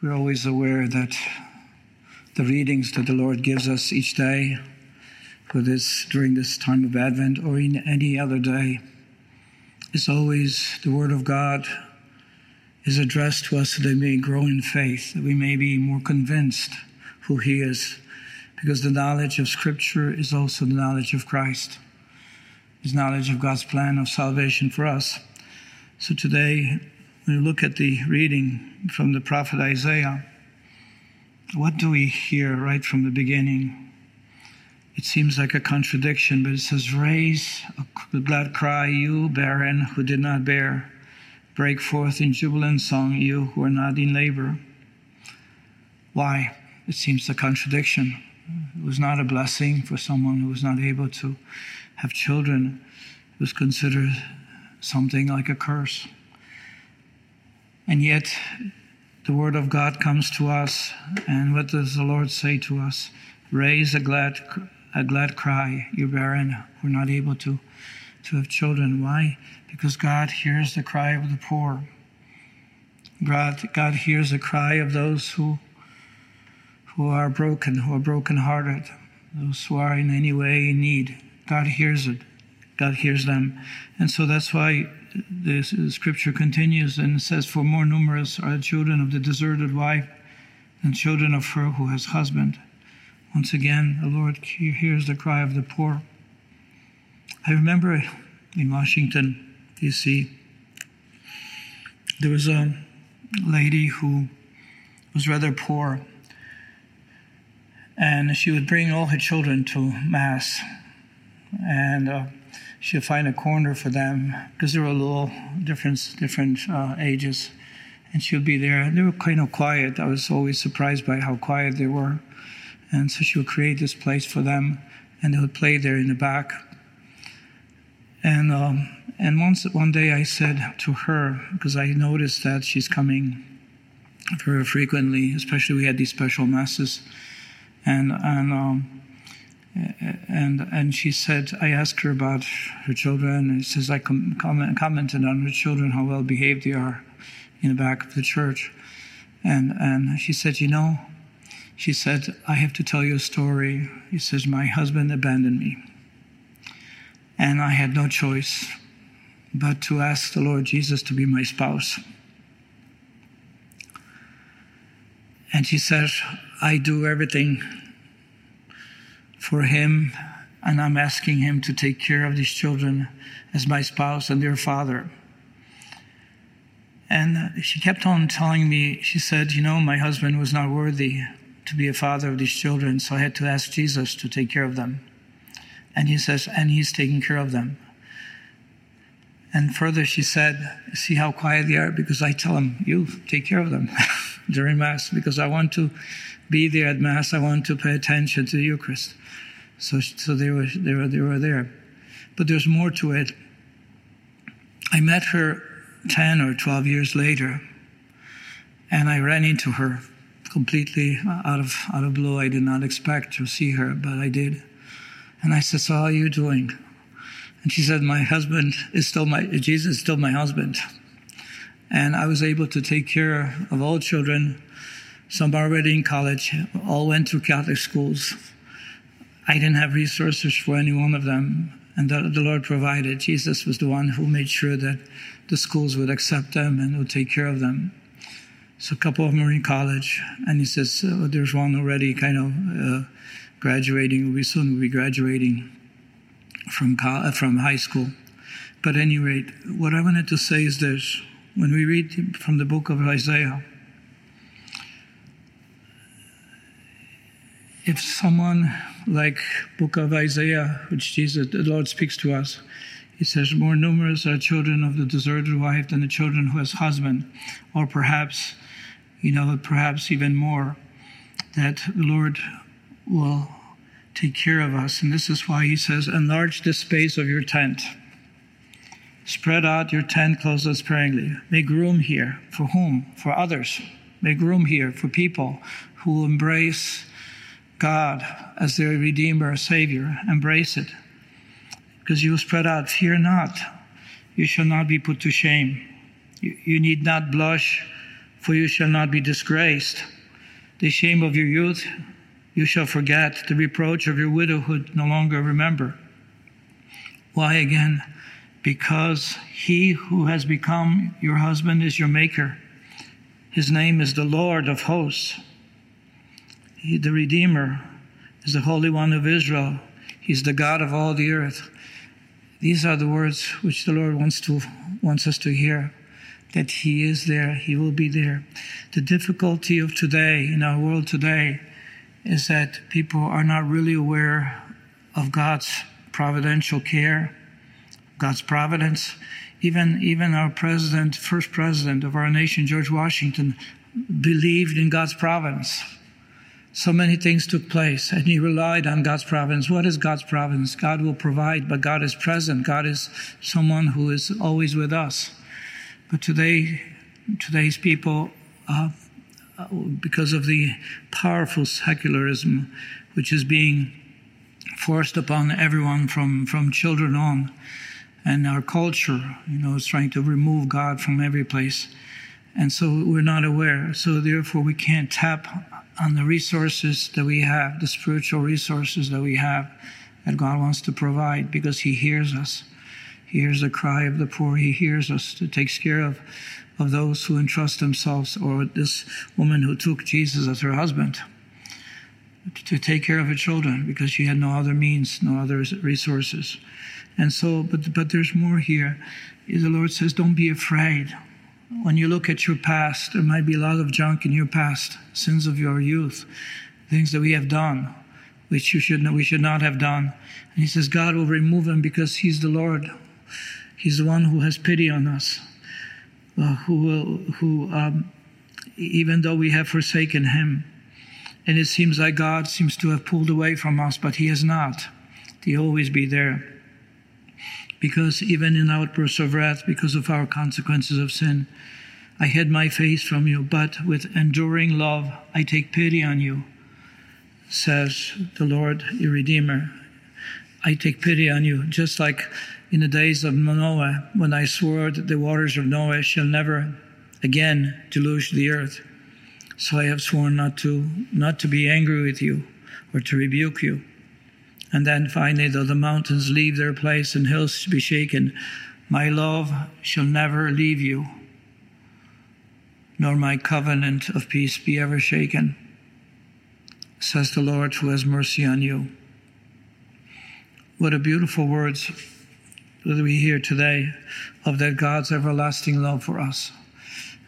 We're always aware that the readings that the Lord gives us each day, whether it's during this time of Advent or in any other day, is always the Word of God is addressed to us that we may grow in faith, that we may be more convinced who He is, because the knowledge of Scripture is also the knowledge of Christ, His knowledge of God's plan of salvation for us. So today, we look at the reading from the prophet Isaiah, what do we hear right from the beginning? It seems like a contradiction, but it says, Raise a glad cry, you barren who did not bear. Break forth in jubilant song, you who are not in labor. Why? It seems a contradiction. It was not a blessing for someone who was not able to have children. It was considered something like a curse. And yet, the word of God comes to us, and what does the Lord say to us? Raise a glad, a glad cry, you barren who are not able to, to have children. Why? Because God hears the cry of the poor. God, God hears the cry of those who, who are broken, who are brokenhearted, those who are in any way in need. God hears it. God hears them. And so that's why the scripture continues and says, For more numerous are the children of the deserted wife than children of her who has husband. Once again, the Lord hears the cry of the poor. I remember in Washington, D.C., there was a lady who was rather poor, and she would bring all her children to Mass. And uh, she'll find a corner for them because they were a little different, different uh, ages. And she'll be there. They were kind of quiet. I was always surprised by how quiet they were. And so she would create this place for them, and they would play there in the back. And um, and once one day I said to her because I noticed that she's coming very frequently, especially we had these special masses, and and um, and and she said I asked her about her children and she says I com- commented on her children how well behaved they are in the back of the church. And and she said you know she said I have to tell you a story. He says my husband abandoned me and I had no choice but to ask the Lord Jesus to be my spouse. And she says I do everything for him, and I'm asking him to take care of these children as my spouse and their father. And she kept on telling me, she said, You know, my husband was not worthy to be a father of these children, so I had to ask Jesus to take care of them. And he says, And he's taking care of them. And further, she said, See how quiet they are? Because I tell them, You take care of them during Mass, because I want to be there at Mass. I want to pay attention to the Eucharist. So, so they, were, they, were, they were there. But there's more to it. I met her 10 or 12 years later, and I ran into her completely out of, out of blue. I did not expect to see her, but I did. And I said, So, how are you doing? And she said, My husband is still my, Jesus is still my husband. And I was able to take care of all children. Some are already in college, all went through Catholic schools. I didn't have resources for any one of them, and the, the, Lord provided. Jesus was the one who made sure that the schools would accept them and would take care of them. So a couple of them are in college, and he says, oh, there's one already kind of uh, graduating, be soon will be graduating from, uh, from high school. But at any rate, what I wanted to say is this. When we read from the book of Isaiah, if someone like book of Isaiah, which Jesus, the Lord speaks to us, he says, more numerous are children of the deserted wife than the children who has husband, or perhaps, you know, perhaps even more, that the Lord will take care of us. And this is why he says, enlarge the space of your tent. Spread out your tent clothes sparingly. Make room here. For whom? For others. Make room here for people who embrace God as their Redeemer, Savior. Embrace it. Because you spread out. Fear not. You shall not be put to shame. You, you need not blush for you shall not be disgraced. The shame of your youth you shall forget, the reproach of your widowhood no longer remember. Why again? Because he who has become your husband is your maker. His name is the Lord of hosts. He, the Redeemer, is the Holy One of Israel. He's the God of all the earth. These are the words which the Lord wants to wants us to hear. That He is there, He will be there. The difficulty of today, in our world today, is that people are not really aware of God's providential care, God's providence. Even, even our president, first president of our nation, George Washington, believed in God's providence. So many things took place, and he relied on God's providence. What is God's providence? God will provide, but God is present. God is someone who is always with us. But today, today's people, uh, because of the powerful secularism which is being forced upon everyone from, from children on, and our culture, you know, is trying to remove God from every place. And so we're not aware. So therefore, we can't tap on the resources that we have, the spiritual resources that we have, that God wants to provide because He hears us. He hears the cry of the poor. He hears us to take care of, of those who entrust themselves, or this woman who took Jesus as her husband to take care of her children because she had no other means, no other resources. And so, but, but there's more here. The Lord says, don't be afraid. When you look at your past, there might be a lot of junk in your past, sins of your youth, things that we have done, which you should, we should not have done. And he says, God will remove them because he's the Lord. He's the one who has pity on us, uh, who will, who, um, even though we have forsaken him, and it seems like God seems to have pulled away from us, but he has not. He'll always be there because even in outbursts of wrath, because of our consequences of sin, I hid my face from you, but with enduring love I take pity on you, says the Lord, your Redeemer. I take pity on you, just like in the days of Noah, when I swore that the waters of Noah shall never again deluge the earth. So I have sworn not to not to be angry with you or to rebuke you. And then finally, though the mountains leave their place and hills be shaken, my love shall never leave you, nor my covenant of peace be ever shaken, says the Lord who has mercy on you. What a beautiful words that we hear today of that God's everlasting love for us,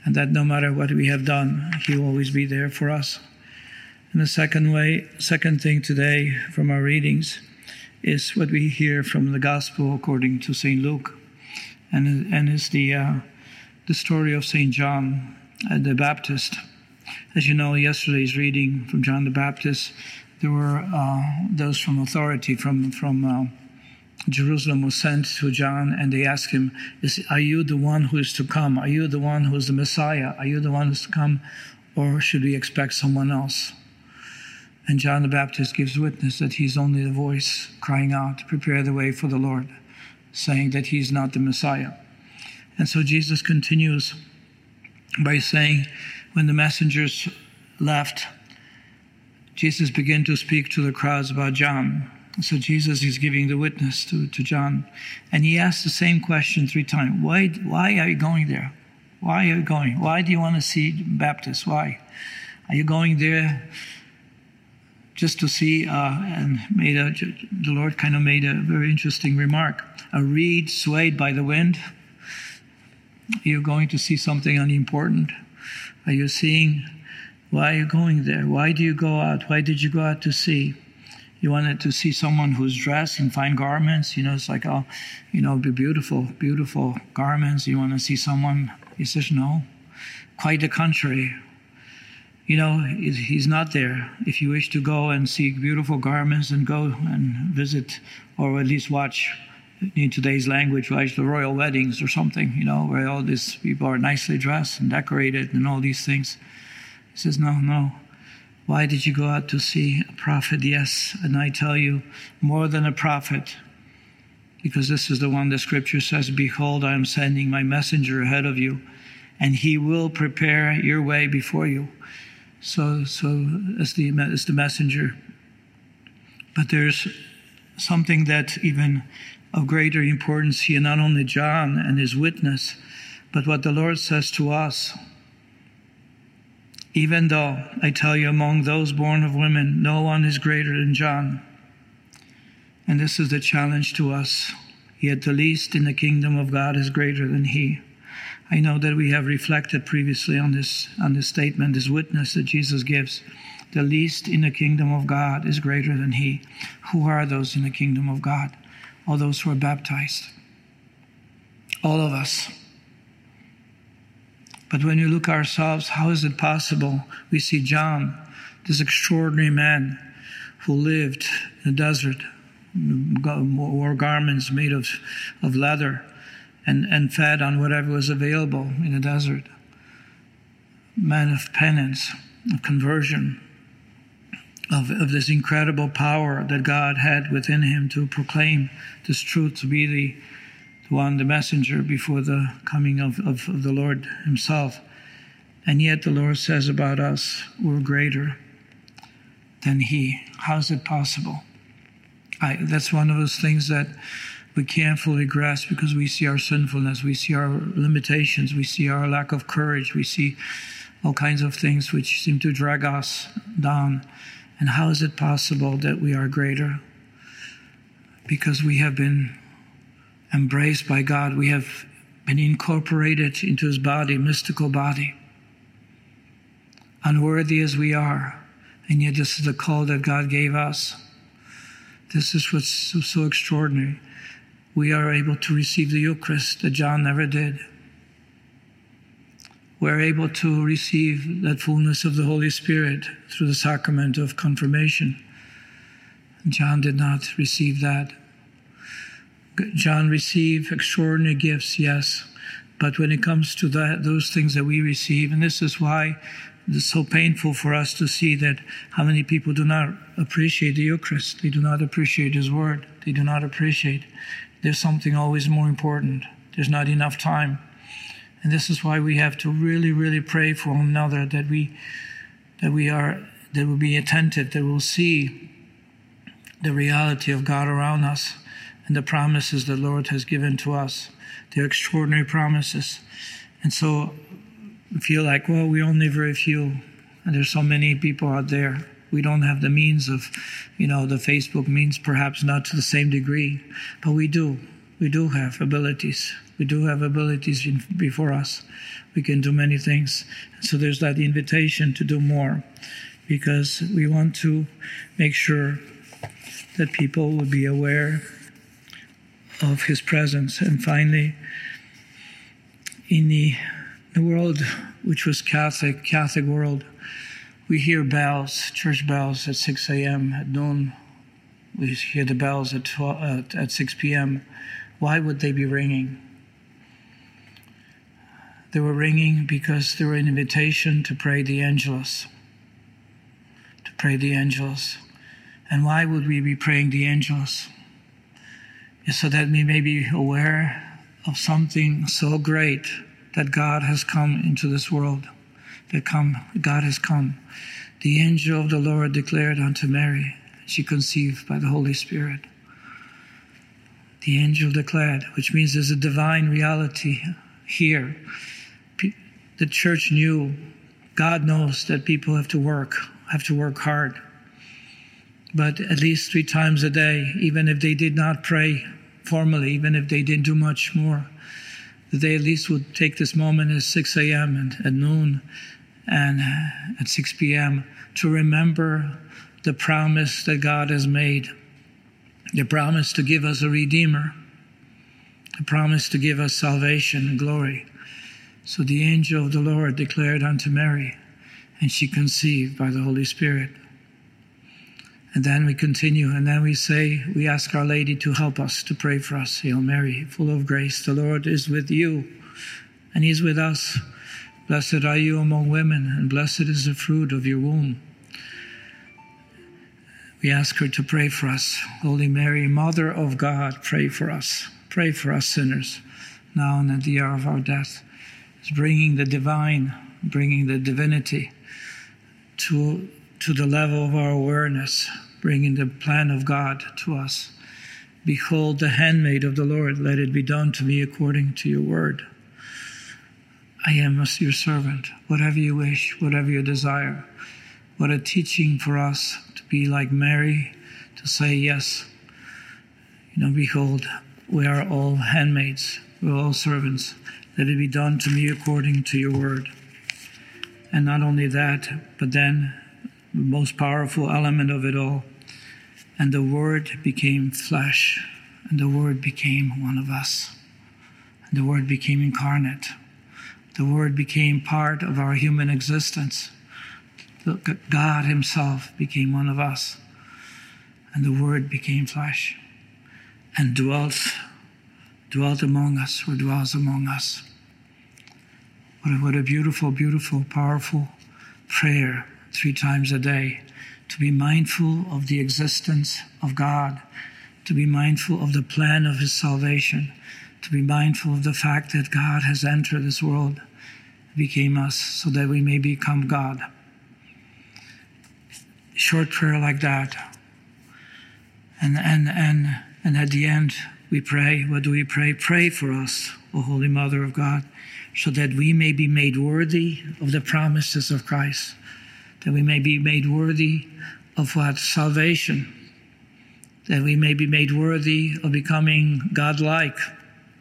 and that no matter what we have done, He will always be there for us. And the second way, second thing today from our readings is what we hear from the Gospel according to Saint Luke, and and is the uh, the story of Saint John uh, the Baptist. As you know, yesterday's reading from John the Baptist, there were uh, those from authority from from. Uh, Jerusalem was sent to John and they asked him, is, Are you the one who is to come? Are you the one who is the Messiah? Are you the one who is to come? Or should we expect someone else? And John the Baptist gives witness that he's only the voice crying out, Prepare the way for the Lord, saying that he's not the Messiah. And so Jesus continues by saying, When the messengers left, Jesus began to speak to the crowds about John. So Jesus is giving the witness to, to John. And he asks the same question three times why, why are you going there? Why are you going? Why do you want to see Baptist? Why? Are you going there just to see, uh, and made a, the Lord kind of made a very interesting remark. A reed swayed by the wind. You're you going to see something unimportant? Are you seeing? Why are you going there? Why do you go out? Why did you go out to see? You wanted to see someone who's dressed in fine garments. You know, it's like, oh, you know, be beautiful, beautiful garments. You want to see someone. He says, no. Quite the contrary you know, he's not there. If you wish to go and see beautiful garments and go and visit, or at least watch, in today's language, watch the royal weddings or something, you know, where all these people are nicely dressed and decorated and all these things. He says, No, no. Why did you go out to see a prophet? Yes, and I tell you, more than a prophet. Because this is the one the scripture says, Behold, I am sending my messenger ahead of you and He will prepare your way before you. So, so as the as the messenger. But there's something that even of greater importance here, not only John and his witness, but what the Lord says to us. Even though I tell you, among those born of women, no one is greater than John. And this is the challenge to us. Yet the least in the kingdom of God is greater than he. I know that we have reflected previously on this on this statement, this witness that Jesus gives. The least in the kingdom of God is greater than he. Who are those in the kingdom of God? All those who are baptized. All of us. But when you look ourselves, how is it possible? We see John, this extraordinary man who lived in the desert, wore garments made of, of leather, and, and fed on whatever was available in the desert. Man of penance, of conversion, of, of this incredible power that God had within him to proclaim this truth to be the one, the messenger before the coming of, of, of the Lord Himself. And yet the Lord says about us, we're greater than He. How is it possible? I, that's one of those things that we can't fully grasp because we see our sinfulness, we see our limitations, we see our lack of courage, we see all kinds of things which seem to drag us down. And how is it possible that we are greater? Because we have been embraced by God. We have been incorporated into his body, mystical body. Unworthy as we are, and yet this is the call that God gave us. This is what's so, so extraordinary. We are able to receive the Eucharist that John never did. We're able to receive that fullness of the Holy Spirit through the sacrament of confirmation. John did not receive that. John received extraordinary gifts, yes, but when it comes to that, those things that we receive, and this is why it's so painful for us to see that how many people do not appreciate the Eucharist. They do not appreciate His Word. They do not appreciate. There's something always more important. There's not enough time. And this is why we have to really, really pray for one another that we that we are that we'll be attentive, that we'll see the reality of God around us and the promises the Lord has given to us. They're extraordinary promises. And so feel like, well, we only very few, and there's so many people out there. We don't have the means of, you know, the Facebook means perhaps not to the same degree, but we do. We do have abilities. We do have abilities in, before us. We can do many things. So there's that invitation to do more because we want to make sure that people will be aware of his presence. And finally, in the, the world which was Catholic, Catholic world, we hear bells, church bells at 6 a.m., at noon. We hear the bells at, 12, uh, at 6 p.m. Why would they be ringing? They were ringing because they were an invitation to pray the Angelus. To pray the Angelus. And why would we be praying the Angelus? so that we may be aware of something so great that God has come into this world. That come, God has come. The angel of the Lord declared unto Mary, she conceived by the Holy Spirit. The angel declared, which means there's a divine reality here. The church knew, God knows that people have to work, have to work hard but at least three times a day, even if they did not pray formally, even if they didn't do much more, that they at least would take this moment at 6 a.m. and at noon and uh, at 6 p.m. to remember the promise that God has made, the promise to give us a Redeemer, the promise to give us salvation and glory. So the angel of the Lord declared unto Mary, and she conceived by the Holy Spirit. And then we continue, and then we say, we ask Our Lady to help us, to pray for us. Hail Mary, full of grace, the Lord is with you, and He's with us. Blessed are you among women, and blessed is the fruit of your womb. We ask her to pray for us. Holy Mary, Mother of God, pray for us. Pray for us sinners, now and at the hour of our death. is bringing the divine, bringing the divinity to, to the level of our awareness, bringing the plan of God to us. Behold, the handmaid of the Lord, let it be done to me according to your word. I am your servant, whatever you wish, whatever you desire. What a teaching for us to be like Mary, to say yes. You know, behold, we are all handmaids, we're all servants. Let it be done to me according to your word. And not only that, but then the most powerful element of it all, and the Word became flesh, and the Word became one of us. And the Word became incarnate. The Word became part of our human existence. God Himself became one of us. And the Word became flesh and dwelt, dwelt among us, or dwells among us. What what a beautiful, beautiful, powerful prayer three times a day to be mindful of the existence of God, to be mindful of the plan of His salvation, to be mindful of the fact that God has entered this world, became us, so that we may become God. Short prayer like that. And, and, and, and at the end, we pray. What do we pray? Pray for us, O Holy Mother of God, so that we may be made worthy of the promises of Christ that we may be made worthy of what? Salvation. That we may be made worthy of becoming godlike,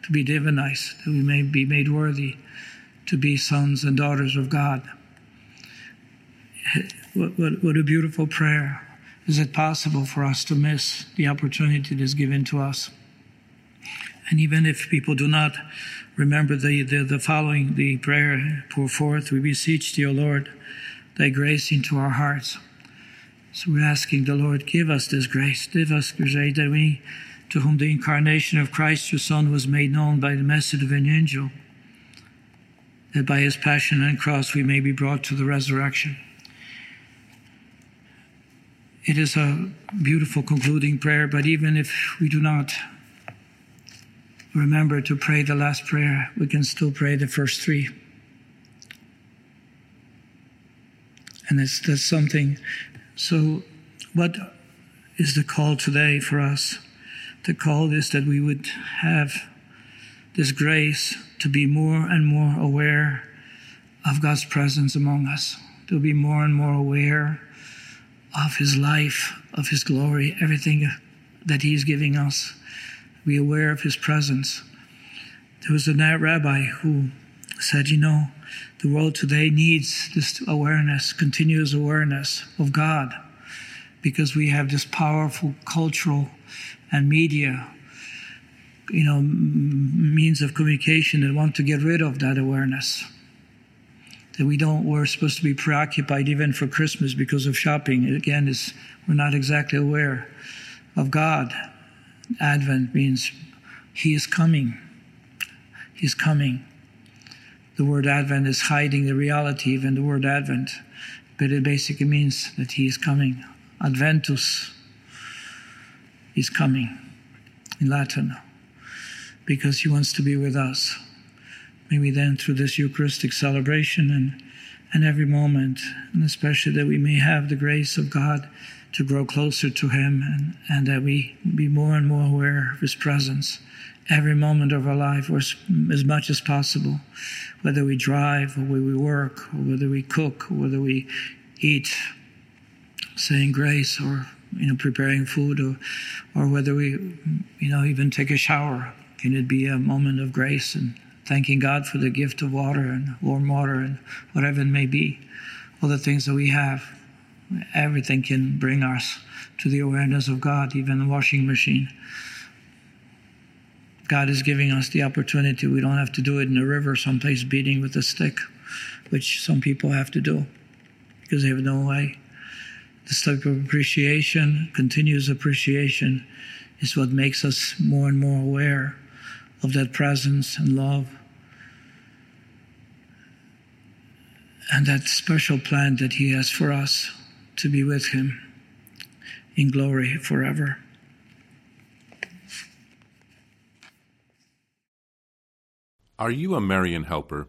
to be divinized, that we may be made worthy to be sons and daughters of God. What, what, what a beautiful prayer. Is it possible for us to miss the opportunity that is given to us? And even if people do not remember the, the, the following, the prayer pour forth, we beseech thee, O Lord, thy grace into our hearts. So we're asking the Lord, give us this grace, give us grace that we, to whom the incarnation of Christ, your Son, was made known by the message of an angel, that by his passion and cross we may be brought to the resurrection. It is a beautiful concluding prayer, but even if we do not remember to pray the last prayer, we can still pray the first three. and it's that's something. So, what is the call today for us? The call is that we would have this grace to be more and more aware of God's presence among us, to be more and more aware of His life, of His glory, everything that He's giving us. Be aware of His presence. There was a rabbi who said, You know, the world today needs this awareness, continuous awareness of God, because we have this powerful cultural and media, you know, means of communication that want to get rid of that awareness. That we don't, we're supposed to be preoccupied even for Christmas because of shopping. Again, is we're not exactly aware of God. Advent means He is coming. He's coming. The word Advent is hiding the reality even the word Advent, but it basically means that He is coming. Adventus is coming in Latin because He wants to be with us. Maybe then through this Eucharistic celebration and, and every moment, and especially that we may have the grace of God to grow closer to Him and, and that we be more and more aware of His presence every moment of our life, or as much as possible, whether we drive, or whether we work, or whether we cook, or whether we eat, saying grace, or you know, preparing food, or or whether we, you know, even take a shower. Can it be a moment of grace and thanking God for the gift of water and warm water and whatever it may be, all the things that we have. Everything can bring us to the awareness of God, even the washing machine. God is giving us the opportunity. We don't have to do it in a river someplace beating with a stick, which some people have to do because they have no way. This type of appreciation, continuous appreciation, is what makes us more and more aware of that presence and love. And that special plan that He has for us to be with Him in glory forever. Are you a Marian helper?